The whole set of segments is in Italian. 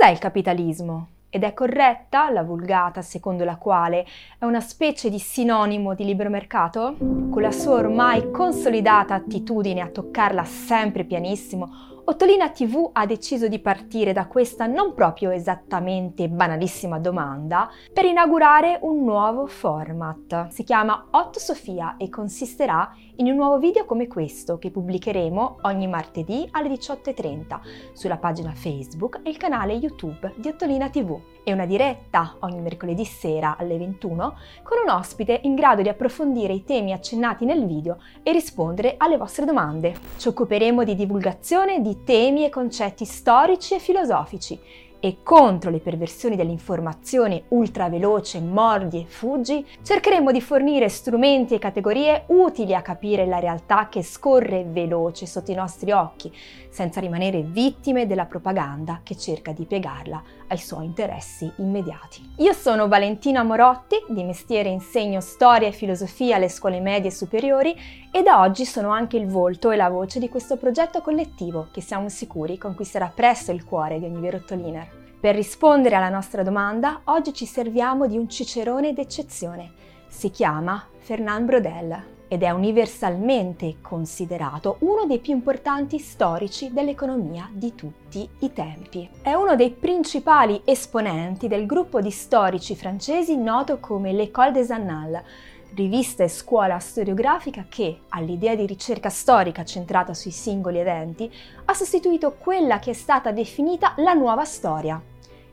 Cos'è il capitalismo? Ed è corretta la vulgata secondo la quale è una specie di sinonimo di libero mercato? Con la sua ormai consolidata attitudine a toccarla sempre pianissimo, Ottolina TV ha deciso di partire da questa non proprio esattamente banalissima domanda per inaugurare un nuovo format. Si chiama Otto Sofia e consisterà in un nuovo video come questo che pubblicheremo ogni martedì alle 18.30 sulla pagina Facebook e il canale YouTube di Ottolina TV e una diretta ogni mercoledì sera alle 21 con un ospite in grado di approfondire i temi accennati nel video e rispondere alle vostre domande. Ci occuperemo di divulgazione di temi e concetti storici e filosofici e contro le perversioni dell'informazione ultraveloce, mordi e fuggi, cercheremo di fornire strumenti e categorie utili a capire la realtà che scorre veloce sotto i nostri occhi, senza rimanere vittime della propaganda che cerca di piegarla ai suoi interessi immediati. Io sono Valentina Morotti, di mestiere insegno storia e filosofia alle scuole medie e superiori e da oggi sono anche il volto e la voce di questo progetto collettivo che siamo sicuri conquisterà presto il cuore di ogni vero Toliner. Per rispondere alla nostra domanda, oggi ci serviamo di un cicerone d'eccezione. Si chiama Fernand Brodel ed è universalmente considerato uno dei più importanti storici dell'economia di tutti i tempi. È uno dei principali esponenti del gruppo di storici francesi noto come l'École des Annales, rivista e scuola storiografica che, all'idea di ricerca storica centrata sui singoli eventi, ha sostituito quella che è stata definita la nuova storia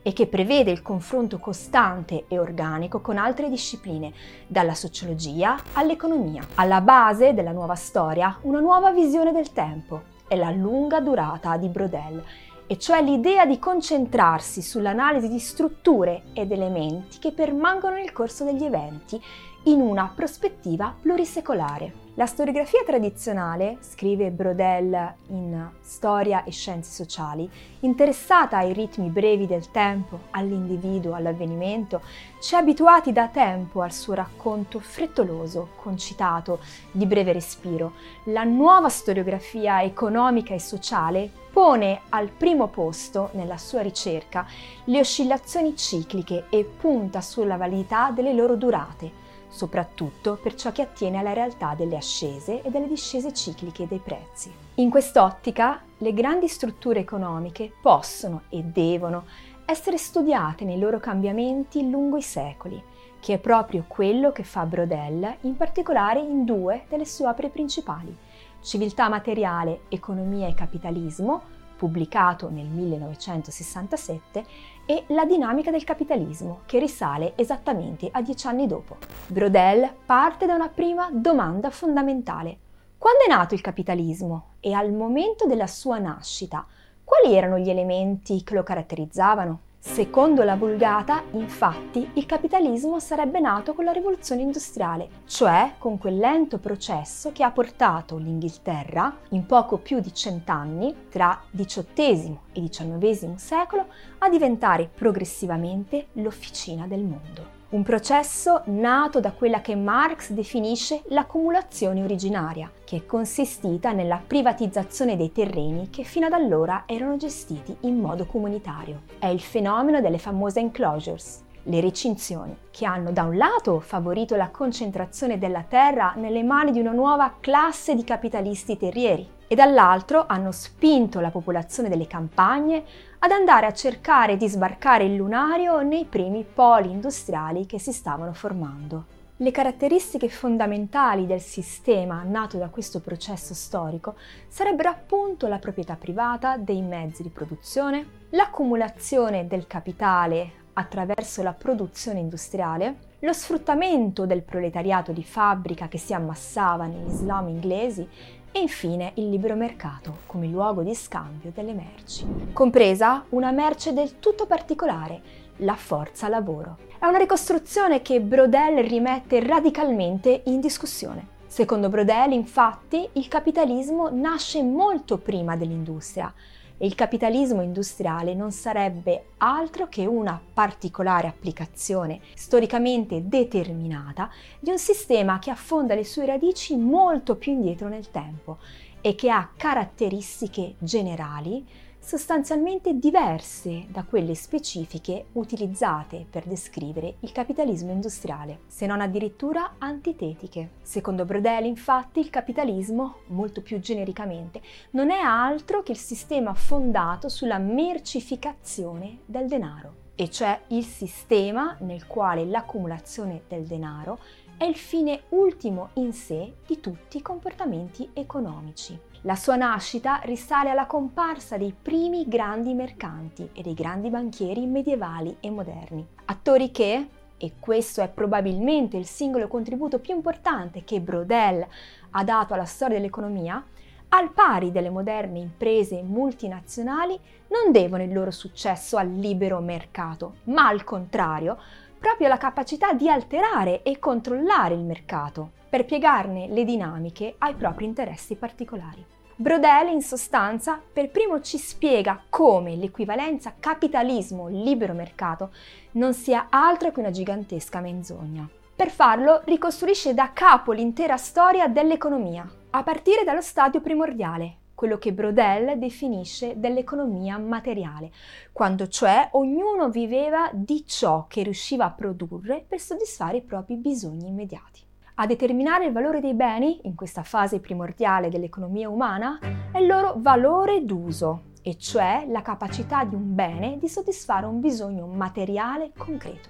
e che prevede il confronto costante e organico con altre discipline, dalla sociologia all'economia. Alla base della nuova storia una nuova visione del tempo e la lunga durata di Brodel, e cioè l'idea di concentrarsi sull'analisi di strutture ed elementi che permangono nel corso degli eventi in una prospettiva plurisecolare. La storiografia tradizionale, scrive Brodel in Storia e Scienze Sociali, interessata ai ritmi brevi del tempo, all'individuo, all'avvenimento, ci ha abituati da tempo al suo racconto frettoloso, concitato, di breve respiro. La nuova storiografia economica e sociale pone al primo posto nella sua ricerca le oscillazioni cicliche e punta sulla validità delle loro durate soprattutto per ciò che attiene alla realtà delle ascese e delle discese cicliche dei prezzi. In quest'ottica, le grandi strutture economiche possono e devono essere studiate nei loro cambiamenti lungo i secoli, che è proprio quello che fa Brodel, in particolare in due delle sue opere principali, Civiltà materiale, economia e capitalismo, pubblicato nel 1967, e La dinamica del capitalismo, che risale esattamente a dieci anni dopo. Brodel parte da una prima domanda fondamentale. Quando è nato il capitalismo e al momento della sua nascita, quali erano gli elementi che lo caratterizzavano? Secondo la Vulgata, infatti, il capitalismo sarebbe nato con la rivoluzione industriale, cioè con quel lento processo che ha portato l'Inghilterra, in poco più di cent'anni, tra XVIII e XIX secolo, a diventare progressivamente l'officina del mondo. Un processo nato da quella che Marx definisce l'accumulazione originaria, che è consistita nella privatizzazione dei terreni che fino ad allora erano gestiti in modo comunitario. È il fenomeno delle famose enclosures, le recinzioni, che hanno da un lato favorito la concentrazione della terra nelle mani di una nuova classe di capitalisti terrieri e dall'altro hanno spinto la popolazione delle campagne ad andare a cercare di sbarcare il lunario nei primi poli industriali che si stavano formando. Le caratteristiche fondamentali del sistema nato da questo processo storico sarebbero appunto la proprietà privata dei mezzi di produzione, l'accumulazione del capitale attraverso la produzione industriale, lo sfruttamento del proletariato di fabbrica che si ammassava negli slum inglesi e infine il libero mercato come luogo di scambio delle merci, compresa una merce del tutto particolare, la forza lavoro. È una ricostruzione che Brodel rimette radicalmente in discussione. Secondo Brodel, infatti, il capitalismo nasce molto prima dell'industria, e il capitalismo industriale non sarebbe altro che una particolare applicazione storicamente determinata di un sistema che affonda le sue radici molto più indietro nel tempo e che ha caratteristiche generali sostanzialmente diverse da quelle specifiche utilizzate per descrivere il capitalismo industriale, se non addirittura antitetiche. Secondo Brodel, infatti, il capitalismo, molto più genericamente, non è altro che il sistema fondato sulla mercificazione del denaro, e cioè il sistema nel quale l'accumulazione del denaro è il fine ultimo in sé di tutti i comportamenti economici. La sua nascita risale alla comparsa dei primi grandi mercanti e dei grandi banchieri medievali e moderni. Attori che, e questo è probabilmente il singolo contributo più importante che Brodel ha dato alla storia dell'economia, al pari delle moderne imprese multinazionali, non devono il loro successo al libero mercato, ma al contrario proprio la capacità di alterare e controllare il mercato per piegarne le dinamiche ai propri interessi particolari. Brodel, in sostanza, per primo ci spiega come l'equivalenza capitalismo-libero mercato non sia altro che una gigantesca menzogna. Per farlo ricostruisce da capo l'intera storia dell'economia, a partire dallo stadio primordiale, quello che Brodel definisce dell'economia materiale, quando cioè ognuno viveva di ciò che riusciva a produrre per soddisfare i propri bisogni immediati. A determinare il valore dei beni, in questa fase primordiale dell'economia umana, è il loro valore d'uso, e cioè la capacità di un bene di soddisfare un bisogno materiale concreto.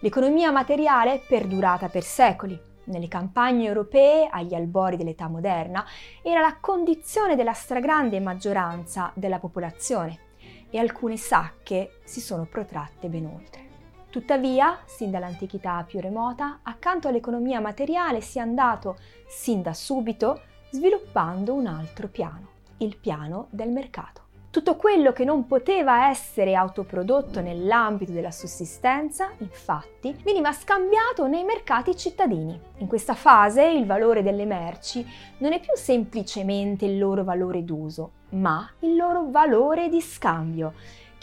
L'economia materiale è perdurata per secoli, nelle campagne europee agli albori dell'età moderna era la condizione della stragrande maggioranza della popolazione e alcune sacche si sono protratte ben oltre. Tuttavia, sin dall'antichità più remota, accanto all'economia materiale si è andato, sin da subito, sviluppando un altro piano, il piano del mercato. Tutto quello che non poteva essere autoprodotto nell'ambito della sussistenza, infatti, veniva scambiato nei mercati cittadini. In questa fase il valore delle merci non è più semplicemente il loro valore d'uso, ma il loro valore di scambio,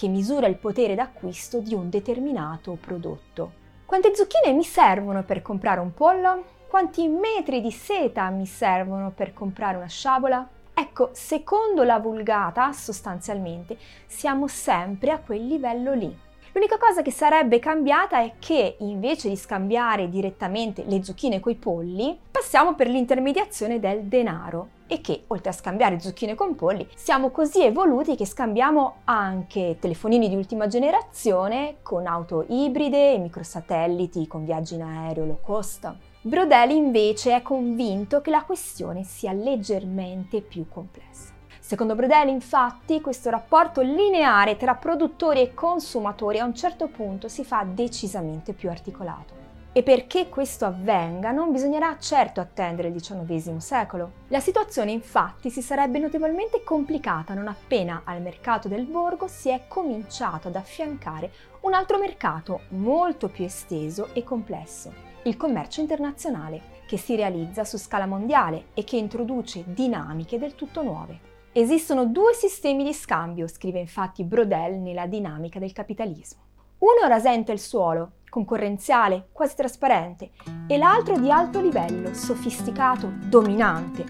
che misura il potere d'acquisto di un determinato prodotto. Quante zucchine mi servono per comprare un pollo? Quanti metri di seta mi servono per comprare una sciabola? Ecco, secondo la vulgata, sostanzialmente, siamo sempre a quel livello lì. L'unica cosa che sarebbe cambiata è che invece di scambiare direttamente le zucchine coi polli, passiamo per l'intermediazione del denaro e che oltre a scambiare zucchine con polli, siamo così evoluti che scambiamo anche telefonini di ultima generazione con auto ibride e microsatelliti con viaggi in aereo low cost. Brodel invece è convinto che la questione sia leggermente più complessa. Secondo Brodel, infatti, questo rapporto lineare tra produttori e consumatori a un certo punto si fa decisamente più articolato. E perché questo avvenga non bisognerà certo attendere il XIX secolo. La situazione infatti si sarebbe notevolmente complicata non appena al mercato del borgo si è cominciato ad affiancare un altro mercato molto più esteso e complesso, il commercio internazionale, che si realizza su scala mondiale e che introduce dinamiche del tutto nuove. Esistono due sistemi di scambio, scrive infatti Brodel nella dinamica del capitalismo. Uno rasenta il suolo, concorrenziale, quasi trasparente, e l'altro di alto livello, sofisticato, dominante.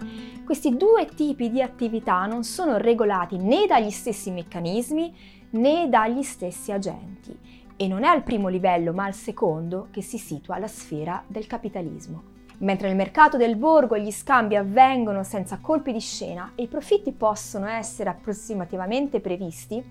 Questi due tipi di attività non sono regolati né dagli stessi meccanismi né dagli stessi agenti e non è al primo livello ma al secondo che si situa la sfera del capitalismo. Mentre nel mercato del borgo gli scambi avvengono senza colpi di scena e i profitti possono essere approssimativamente previsti,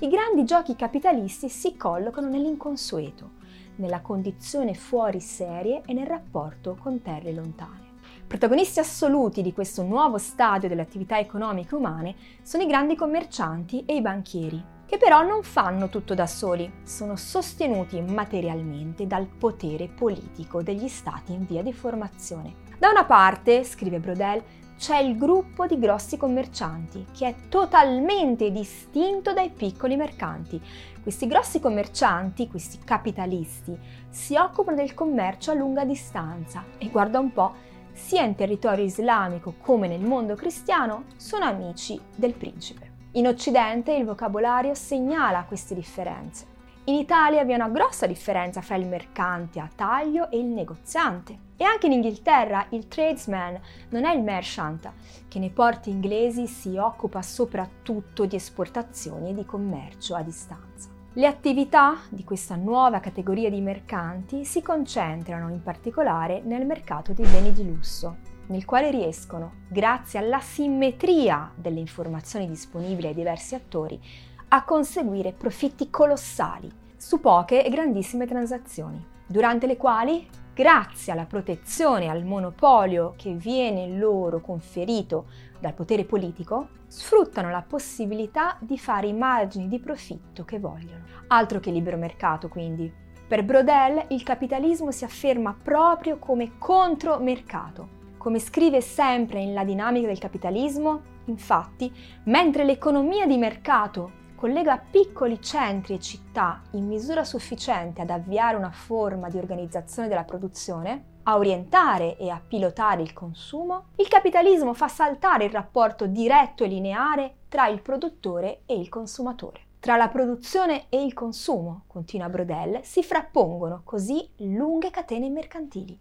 i grandi giochi capitalisti si collocano nell'inconsueto, nella condizione fuori serie e nel rapporto con terre lontane. Protagonisti assoluti di questo nuovo stadio delle attività economiche umane sono i grandi commercianti e i banchieri, che però non fanno tutto da soli, sono sostenuti materialmente dal potere politico degli stati in via di formazione. Da una parte, scrive Brodel, c'è il gruppo di grossi commercianti che è totalmente distinto dai piccoli mercanti. Questi grossi commercianti, questi capitalisti, si occupano del commercio a lunga distanza e guarda un po', sia in territorio islamico come nel mondo cristiano, sono amici del principe. In Occidente il vocabolario segnala queste differenze. In Italia vi è una grossa differenza fra il mercante a taglio e il negoziante. E anche in Inghilterra il tradesman non è il merchant, che nei porti inglesi si occupa soprattutto di esportazioni e di commercio a distanza. Le attività di questa nuova categoria di mercanti si concentrano in particolare nel mercato dei beni di lusso, nel quale riescono, grazie alla simmetria delle informazioni disponibili ai diversi attori, a conseguire profitti colossali su poche e grandissime transazioni, durante le quali, grazie alla protezione e al monopolio che viene loro conferito dal potere politico, sfruttano la possibilità di fare i margini di profitto che vogliono. Altro che libero mercato, quindi. Per Brodel il capitalismo si afferma proprio come contromercato. Come scrive sempre in La dinamica del capitalismo, infatti, mentre l'economia di mercato collega piccoli centri e città in misura sufficiente ad avviare una forma di organizzazione della produzione, a orientare e a pilotare il consumo, il capitalismo fa saltare il rapporto diretto e lineare tra il produttore e il consumatore. Tra la produzione e il consumo, continua Brodel, si frappongono così lunghe catene mercantili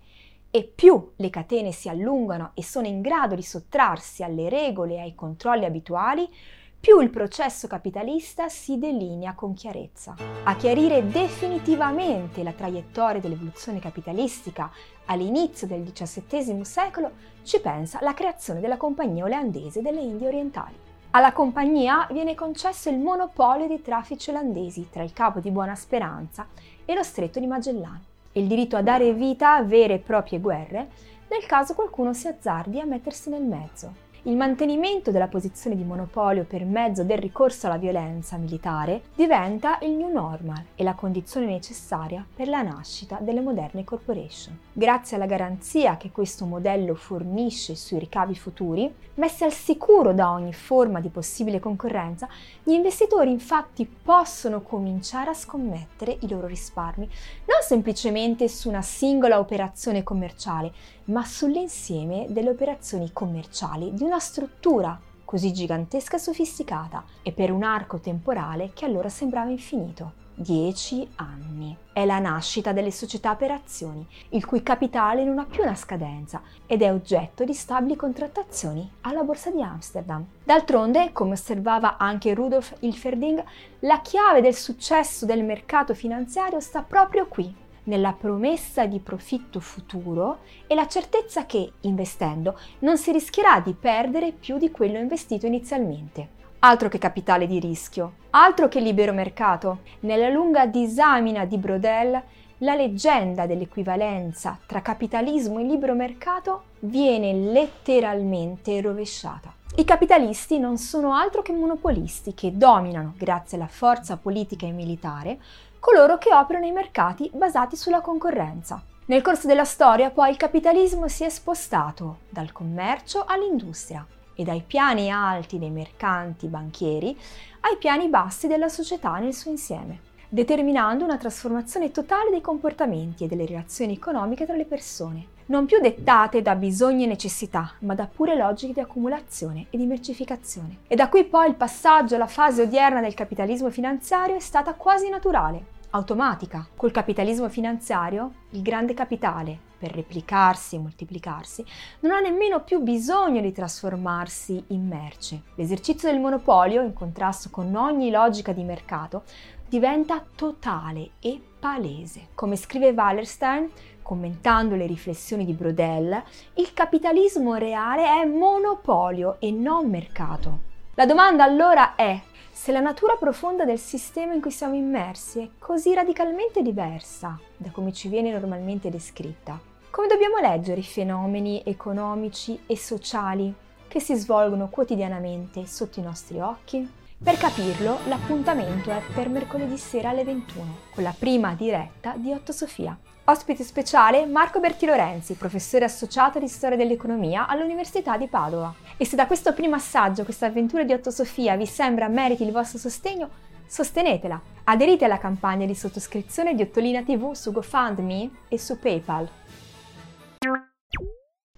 e più le catene si allungano e sono in grado di sottrarsi alle regole e ai controlli abituali, più il processo capitalista si delinea con chiarezza. A chiarire definitivamente la traiettoria dell'evoluzione capitalistica all'inizio del XVII secolo ci pensa la creazione della Compagnia olandese delle Indie orientali. Alla compagnia viene concesso il monopolio dei traffici olandesi tra il Capo di Buona Speranza e lo Stretto di Magellano il diritto a dare vita a vere e proprie guerre nel caso qualcuno si azzardi a mettersi nel mezzo. Il mantenimento della posizione di monopolio per mezzo del ricorso alla violenza militare diventa il new normal e la condizione necessaria per la nascita delle moderne corporation. Grazie alla garanzia che questo modello fornisce sui ricavi futuri, messi al sicuro da ogni forma di possibile concorrenza, gli investitori infatti possono cominciare a scommettere i loro risparmi non semplicemente su una singola operazione commerciale, ma sull'insieme delle operazioni commerciali di una struttura così gigantesca e sofisticata e per un arco temporale che allora sembrava infinito. Dieci anni. È la nascita delle società per azioni, il cui capitale non ha più una scadenza ed è oggetto di stabili contrattazioni alla borsa di Amsterdam. D'altronde, come osservava anche Rudolf Hilferding, la chiave del successo del mercato finanziario sta proprio qui, nella promessa di profitto futuro e la certezza che, investendo, non si rischierà di perdere più di quello investito inizialmente. Altro che capitale di rischio, altro che libero mercato. Nella lunga disamina di Brodel, la leggenda dell'equivalenza tra capitalismo e libero mercato viene letteralmente rovesciata. I capitalisti non sono altro che monopolisti che dominano, grazie alla forza politica e militare, coloro che operano nei mercati basati sulla concorrenza. Nel corso della storia poi il capitalismo si è spostato dal commercio all'industria e dai piani alti dei mercanti banchieri ai piani bassi della società nel suo insieme, determinando una trasformazione totale dei comportamenti e delle relazioni economiche tra le persone, non più dettate da bisogni e necessità, ma da pure logiche di accumulazione e di mercificazione. E da qui poi il passaggio alla fase odierna del capitalismo finanziario è stata quasi naturale, automatica. Col capitalismo finanziario, il grande capitale, per replicarsi e moltiplicarsi, non ha nemmeno più bisogno di trasformarsi in merce. L'esercizio del monopolio, in contrasto con ogni logica di mercato, diventa totale e palese. Come scrive Wallerstein, commentando le riflessioni di Brodel, il capitalismo reale è monopolio e non mercato. La domanda allora è se la natura profonda del sistema in cui siamo immersi è così radicalmente diversa da come ci viene normalmente descritta, come dobbiamo leggere i fenomeni economici e sociali che si svolgono quotidianamente sotto i nostri occhi? Per capirlo, l'appuntamento è per mercoledì sera alle 21, con la prima diretta di Otto Sofia. Ospite speciale Marco Berti Lorenzi, professore associato di storia dell'economia all'Università di Padova. E se da questo primo assaggio questa avventura di Otto Sofia vi sembra meriti il vostro sostegno, sostenetela. Aderite alla campagna di sottoscrizione di Ottolina TV su GoFundMe e su PayPal.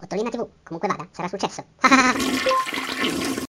Ottolina TV, comunque vada, sarà successo.